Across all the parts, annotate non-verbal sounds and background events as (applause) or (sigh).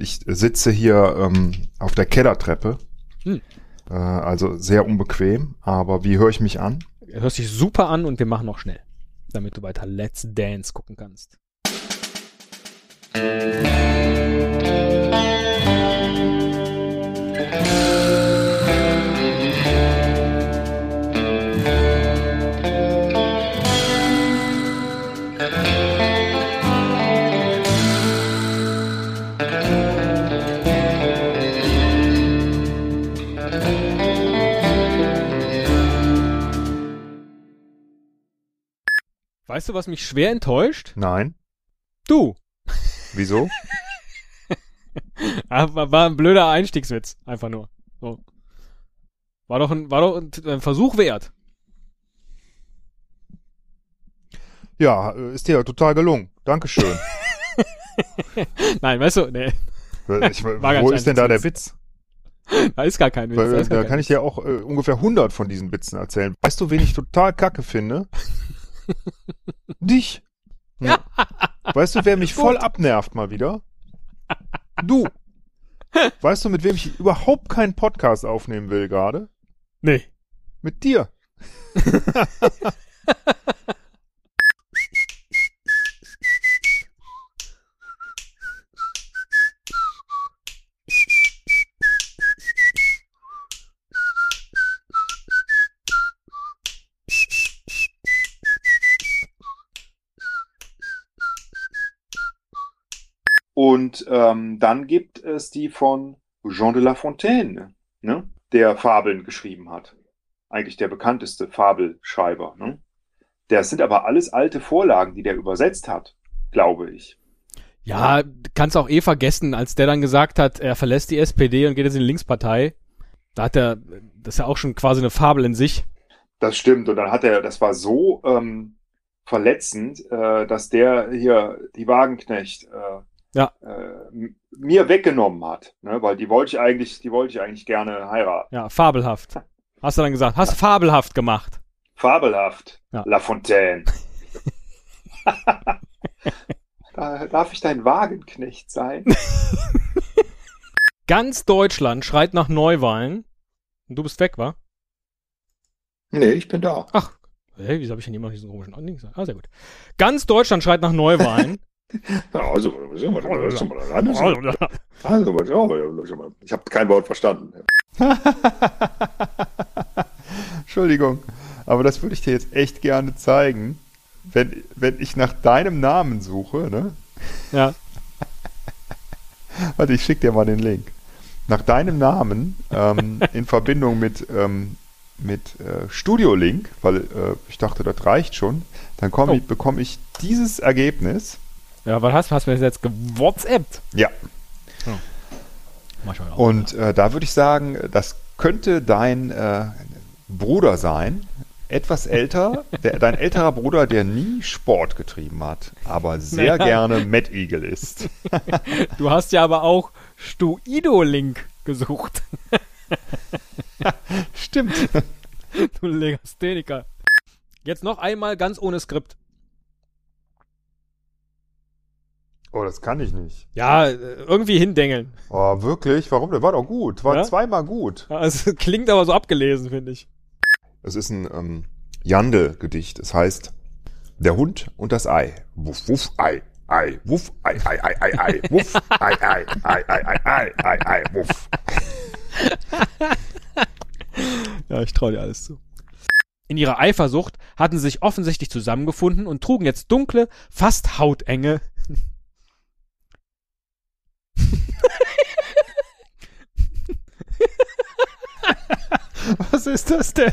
Ich sitze hier ähm, auf der Kellertreppe. Hm. Äh, also sehr unbequem, aber wie höre ich mich an? Du hörst dich super an und wir machen noch schnell, damit du weiter Let's Dance gucken kannst. Weißt du, was mich schwer enttäuscht? Nein. Du. Wieso? (laughs) Ah, war, ein blöder Einstiegswitz, einfach nur. So. War doch ein, war doch ein, ein Versuch wert. Ja, äh, ist dir total gelungen. Dankeschön. (laughs) Nein, weißt du, nee, ich, wo ist denn da der Witz. Witz? da ist gar kein Witz. Weil, da gar da kann ich dir auch äh, ungefähr 100 von diesen Witzen erzählen. Weißt du, wen ich total kacke finde? Dich. Ja. Weißt du, wer mich voll abnervt mal wieder? Du. Weißt du, mit wem ich überhaupt keinen Podcast aufnehmen will gerade? Nee. Mit dir. (laughs) Und ähm, dann gibt es die von Jean de La Fontaine, ne? der Fabeln geschrieben hat. Eigentlich der bekannteste Fabelschreiber. Ne? Das sind aber alles alte Vorlagen, die der übersetzt hat, glaube ich. Ja, kannst auch eh vergessen, als der dann gesagt hat, er verlässt die SPD und geht jetzt in die Linkspartei. Da hat er, das ist ja auch schon quasi eine Fabel in sich. Das stimmt. Und dann hat er, das war so ähm, verletzend, äh, dass der hier, die Wagenknecht, äh, Ja. äh, mir weggenommen hat. Ne? Weil die wollte ich eigentlich, die wollte ich eigentlich gerne heiraten. Ja, fabelhaft. (laughs) Hast du dann gesagt, hast fabelhaft gemacht. Fabelhaft. Ja. La Fontaine. (laughs) (laughs) da, darf ich dein Wagenknecht sein? Ganz Deutschland schreit nach Neuwahlen. Und du bist weg, wa? Nee, ich bin da. Ach, hey, wieso habe ich denn immer diesen komischen gesagt? Ah, sehr gut. Ganz Deutschland schreit nach Neuwahlen. Also? Also, also, ich habe kein Wort verstanden. (laughs) Entschuldigung, aber das würde ich dir jetzt echt gerne zeigen. Wenn, wenn ich nach deinem Namen suche, ne? ja. (laughs) Warte, ich schicke dir mal den Link. Nach deinem Namen ähm, in Verbindung mit, ähm, mit äh, Studio Link, weil äh, ich dachte, das reicht schon, dann Oh. ich, bekomme ich dieses Ergebnis. Ja, was hast, hast du mir jetzt gewhatsappt? Ja. Mal auf. Und äh, da würde ich sagen, das könnte dein äh, Bruder sein, etwas älter, (laughs) der, dein älterer Bruder, der nie Sport getrieben hat, aber sehr gerne Mad Eagle ist. (laughs) Du hast ja aber auch Stuido-Link gesucht. (laughs) Stimmt. Du Legastheniker. Jetzt noch einmal ganz ohne Skript. Oh, das kann ich nicht. Ja, äh, irgendwie hindengeln. Oh, wirklich? Warum? Der war doch gut. War Ja? zweimal gut. Ja, Es klingt aber so abgelesen, finde ich. Es ist ein ähm, Jandl-Gedicht. Es heißt Der Hund und das Ei. Wuff, wuff, Ei. Ei, wuff, Ei, Ei, Ei, Ei, Ei, wuff, Ei, Ei, Ei, Ei, Ei, Ei, Ei, Ei, wuff. Ja, ich traue dir alles zu. In ihrer Eifersucht hatten sie sich offensichtlich zusammengefunden und trugen jetzt dunkle, fast hautenge. Was ist das denn?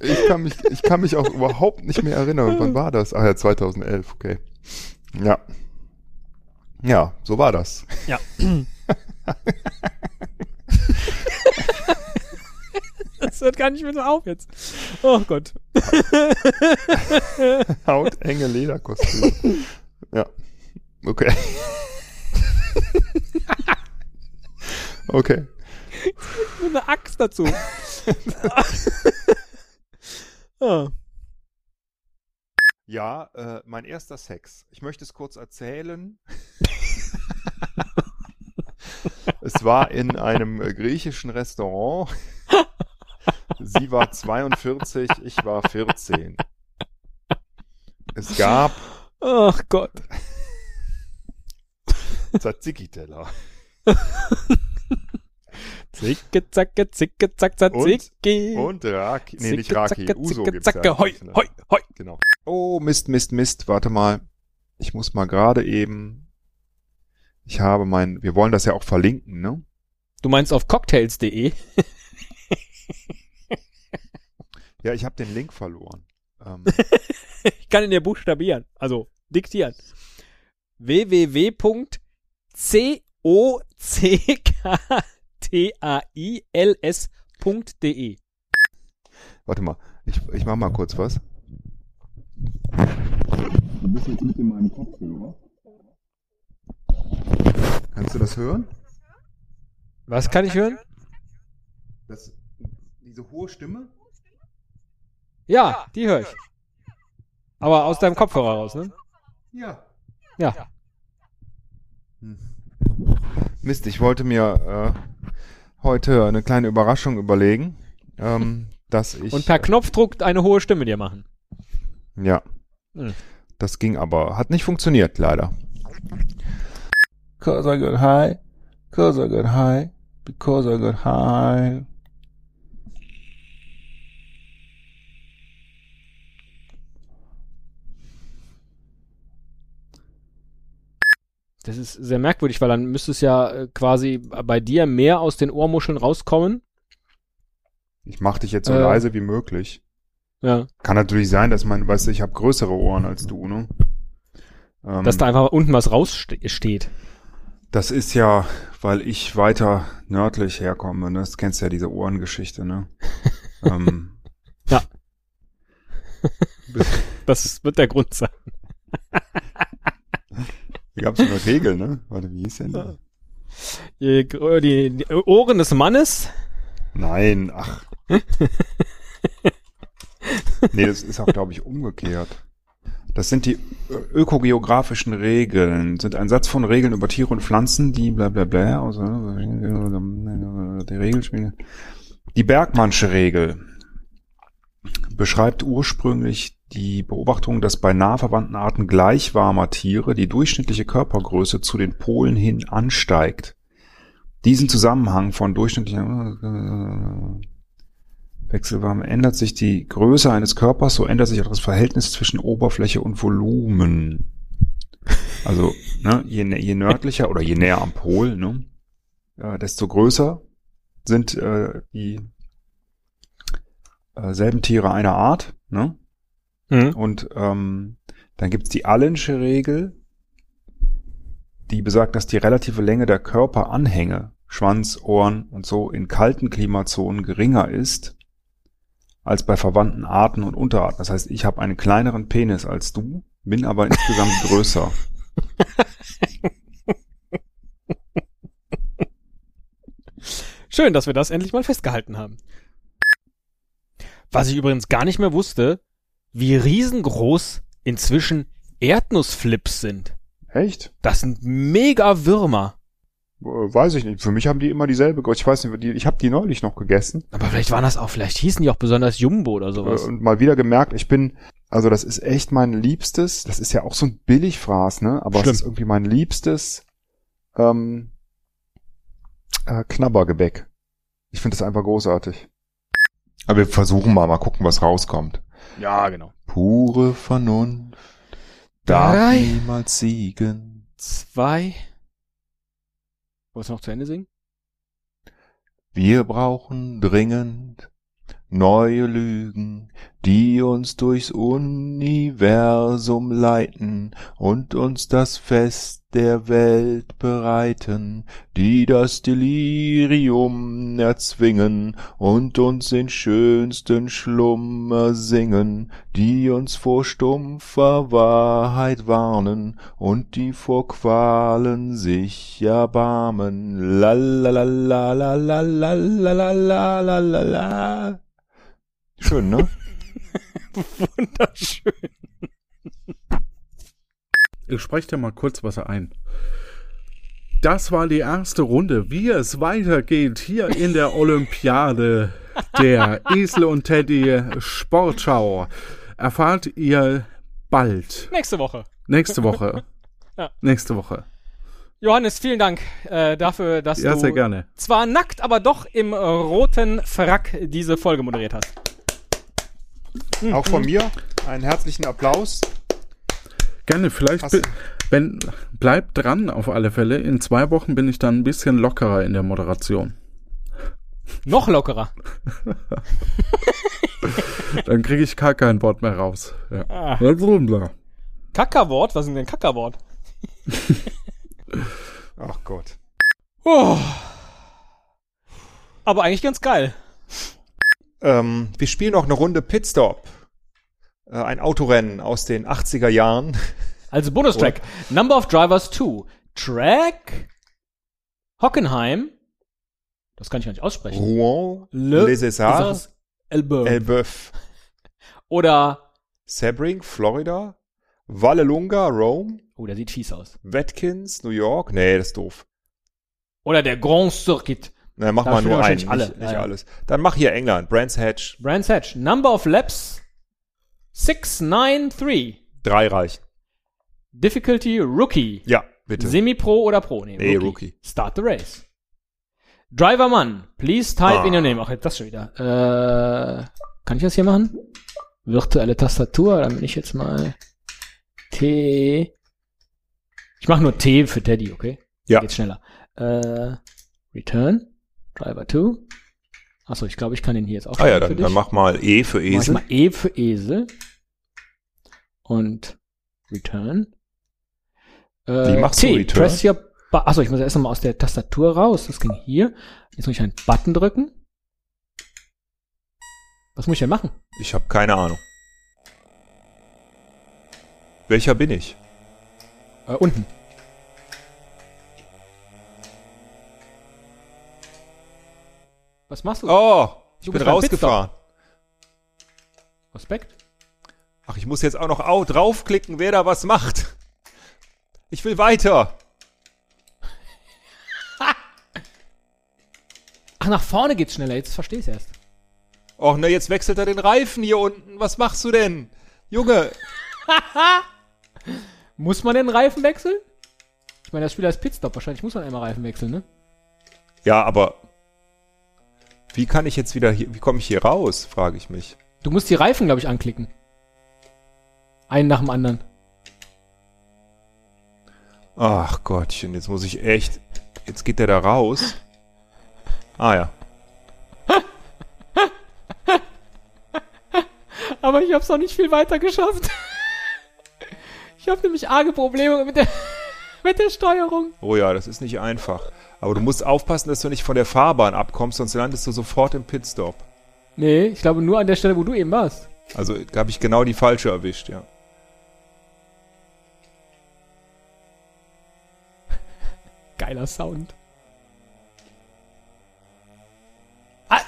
Ich kann mich, ich kann mich auch überhaupt nicht mehr erinnern. Wann war das? Ah ja, 2011, okay. Ja. Ja, so war das. Ja. Das hört gar nicht mehr so auf jetzt. Oh Gott. Hautenge Lederkostüm. Ja. Okay. (laughs) Okay. Nur eine Axt dazu. (laughs) ah. Ja, äh, mein erster Sex. Ich möchte es kurz erzählen. (laughs) Es war in einem äh, griechischen Restaurant. Sie war 42, ich war 14. Es gab Ach Gott. Tzatziki-Teller. (laughs) Zicke, zacke, zicke, zack, tzatziki. Und Raki. Nee, Zicke, nicht Raki. zacke, Uso zicke, gibt's zacke, ja. hoi, hoi, hoi. Genau. Oh, Mist, Mist, Mist. Warte mal. Ich muss mal gerade eben. Ich habe mein. Wir wollen das ja auch verlinken, ne? Du meinst auf cocktails.de? (laughs) Ja, ich habe den Link verloren. Ähm, (laughs) Ich kann ihn dir buchstabieren. Also diktieren. www.cocktails.de warte mal. Ich, ich mach mal kurz was. Du bist jetzt mit in meinem Kopfhörer. Kannst du das hören? Was kann ich hören? Das, diese hohe Stimme? Ja, die höre ich. Aber aus deinem Kopfhörer raus, ne? Ja. Ja. Hm. Mist, ich wollte mir äh, heute eine kleine Überraschung überlegen, ähm, (laughs) dass ich. Und per Knopfdruck eine hohe Stimme dir machen. Ja. Hm. Das ging aber, hat nicht funktioniert, leider. Cause I got high, cause I got high, because I got high. Das ist sehr merkwürdig, weil dann müsste es ja äh, quasi bei dir mehr aus den Ohrmuscheln rauskommen. Ich mach dich jetzt so Äh. leise wie möglich. Ja. Kann natürlich sein, dass man, weißt du, ich habe größere Ohren als du, ne? Ähm, Dass da einfach unten was raussteht. das ist ja, weil ich weiter nördlich herkomme, ne? Das kennst du ja diese Ohrengeschichte, ne? (laughs) ähm, Ja. (laughs) Das wird der Grund sein. (laughs) Hier gab es eine Regel, ne? Warte, wie hieß denn die? Je grö- Die, die Ohren des Mannes. Nein, ach. (laughs) nee, das ist auch, glaube ich, umgekehrt. Das sind die ökogeografischen Regeln. Sind ein Satz von Regeln über Tiere und Pflanzen, die bla bla bla. Also, die Regelspiele. Die Bergmannsche Regel beschreibt ursprünglich die Beobachtung, dass bei nah verwandten Arten gleich warmer Tiere die durchschnittliche Körpergröße zu den Polen hin ansteigt. Diesen Zusammenhang von durchschnittlicher Wechselwarme ändert sich die Größe eines Körpers, so ändert sich auch das Verhältnis zwischen Oberfläche und Volumen. Also, ne, je, je nördlicher oder je näher am Pol, ne, äh, desto größer sind äh, die äh, selben Tiere einer Art, ne? Hm. Und ähm, dann gibt's die Allensche Regel, die besagt, dass die relative Länge der Körperanhänge, Schwanz, Ohren und so in kalten Klimazonen geringer ist als bei verwandten Arten und Unterarten. Das heißt, ich habe einen kleineren Penis als du, bin aber insgesamt (laughs) größer. Schön, dass wir das endlich mal festgehalten haben. Was ich übrigens gar nicht mehr wusste, wie riesengroß inzwischen Erdnussflips sind. Echt? Das sind mega Würmer. Äh, Weiß ich nicht. Für mich haben die immer dieselbe Größe. Ich weiß nicht, ich habe die neulich noch gegessen Aber vielleicht waren das auch, vielleicht hießen die auch besonders Jumbo oder äh, sowas. und mal wieder gemerkt, ich bin, also das ist echt mein liebstes, das ist ja auch so ein Billigfraß, ne? Aber Schlimm. es ist irgendwie mein liebstes ähm, äh, Knabbergebäck. Ich finde das einfach großartig. Aber wir versuchen mal, mal gucken, was rauskommt. Ja, genau. Pure Vernunft darf Drei. niemals siegen. Zwei. Wolltest du noch zu Ende singen? Wir brauchen dringend neue Lügen, die uns durchs Universum leiten und uns das Fest der Welt bereiten, die das Delirium erzwingen und uns in schönsten Schlummer singen, die uns vor stumpfer Wahrheit warnen und die vor Qualen sich erbarmen. La la la. Schön, ne? (laughs) Wunderschön. Ich spreche dir mal kurz was ein. Das war die erste Runde. Wie es weitergeht hier in der Olympiade der (laughs) Esel und Teddy Sportschau erfahrt ihr bald. Nächste Woche. Nächste Woche. (laughs) Ja. Nächste Woche. Johannes, vielen Dank äh, dafür, dass Ja, du sehr gerne. zwar nackt, aber doch im roten Frack diese Folge moderiert hast. Auch von mir einen herzlichen Applaus. Gerne, vielleicht, wenn, bleibt dran auf alle Fälle. In zwei Wochen bin ich dann ein bisschen lockerer in der Moderation. Noch lockerer. (laughs) Dann kriege ich gar kein Wort mehr raus. Ja. Ah. Kackerwort? Was ist denn ein Kackerwort? Ach Gott. Oh. Aber eigentlich ganz geil. Ähm, wir spielen noch eine Runde Pitstop. Äh, ein Autorennen aus den 80er Jahren. Also Bonustrack. Number of Drivers 2. Track Hockenheim. Das kann ich gar nicht aussprechen. Rouen, Le- Les Elbeuf. Elbeuf, Oder, Sebring, Florida, Vallelunga, Rome, oh, der sieht fies aus. Watkins, New York. Nee, das ist doof. Oder der Grand Circuit. Na, mach Da mal nur einen, alle. nicht, nicht Ja, alles. Dann mach hier England, Brands Hatch, Brands Hatch. Number of Laps 693. drei reichen. Difficulty Rookie. Ja, bitte. Semi-Pro oder Pro? Nee, Rookie. Start the race. Driver Mann, please type Ah. in your name. Ach, jetzt das schon wieder. Äh, kann ich das hier machen? Virtuelle Tastatur, dann bin ich jetzt mal T. Ich mache nur T für Teddy, okay? Ja. Geht schneller. Äh, Return. Driver 2. Achso, ich glaube, ich kann den hier jetzt auch Ah ja, dann, dann mach mal E für Mach ich Esel. mal E für Esel. Und Return. Äh, Wie machst T, du Return? Press your Achso, ich muss erst mal aus der Tastatur raus. Das ging hier. Jetzt muss ich einen Button drücken. Was muss ich denn machen? Ich habe keine Ahnung. Welcher bin ich? Äh, unten. Was machst du? Oh, ich Du bin rausgefahren. Respekt. Ach, ich muss jetzt auch noch au draufklicken, wer da was macht. Ich will weiter. Ach, nach vorne geht's schneller. Jetzt verstehe ich erst. Och, na, jetzt wechselt er den Reifen hier unten. Was machst du denn? Junge, (laughs) Muss man den Reifen wechseln? Ich meine, das Spiel heißt Pitstop. Wahrscheinlich muss man einmal Reifen wechseln, ne? Ja, aber wie kann ich jetzt wieder hier, wie komme ich hier raus, frage ich mich. Du musst die Reifen, glaube ich, anklicken. Einen nach dem anderen. Ach Gottchen, jetzt muss ich echt, jetzt geht der da raus. Ah ja. (laughs) Aber ich habe es noch nicht viel weiter geschafft. (laughs) Ich habe nämlich arge Probleme mit der, (laughs) mit der Steuerung. Oh ja, das ist nicht einfach. Aber du musst aufpassen, dass du nicht von der Fahrbahn abkommst, sonst landest du sofort im Pitstop. Nee, ich glaube nur an der Stelle, wo du eben warst. Also habe ich genau die falsche erwischt, ja. (laughs) Geiler Sound. Ah.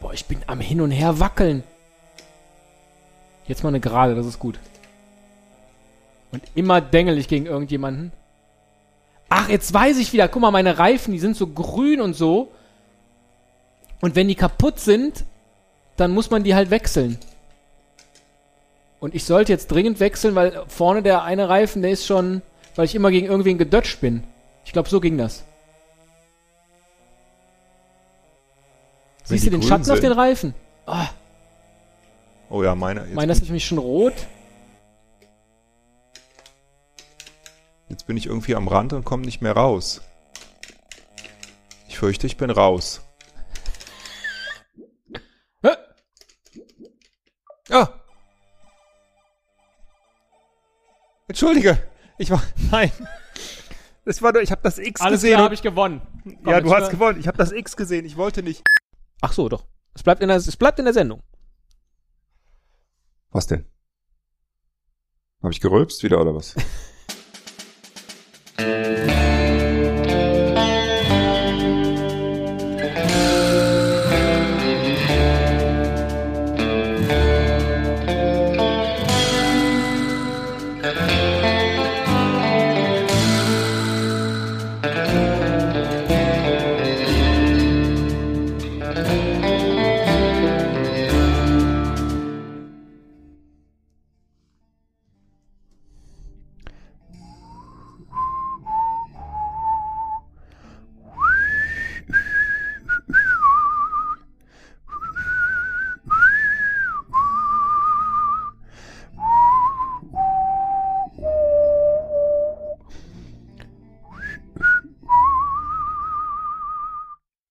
Boah, ich bin am Hin und Her wackeln. Jetzt mal eine Gerade, das ist gut. Und immer dengel ich gegen irgendjemanden. Ach, jetzt weiß ich wieder. Guck mal, meine Reifen, die sind so grün und so. Und wenn die kaputt sind, dann muss man die halt wechseln. Und ich sollte jetzt dringend wechseln, weil vorne der eine Reifen, der ist schon, weil ich immer gegen irgendwen gedutscht bin. Ich glaube, so ging das. Wenn Siehst du den Schatten auf sind. den Reifen? Ah, Oh ja, meine. Jetzt, meiner ist nämlich schon rot. jetzt bin ich irgendwie am Rand und komme nicht mehr raus. Ich fürchte, ich bin raus. Hä? Ah! Entschuldige, ich war (laughs) nein. Das war doch, ich habe das X Alles gesehen. und- habe ich gewonnen. Komm, ja, du hast gewonnen. Ich habe das X gesehen. Ich wollte nicht. Ach so, doch. Es bleibt in der, es bleibt in der Sendung. Was denn? Habe ich gerülpst wieder oder was? (laughs)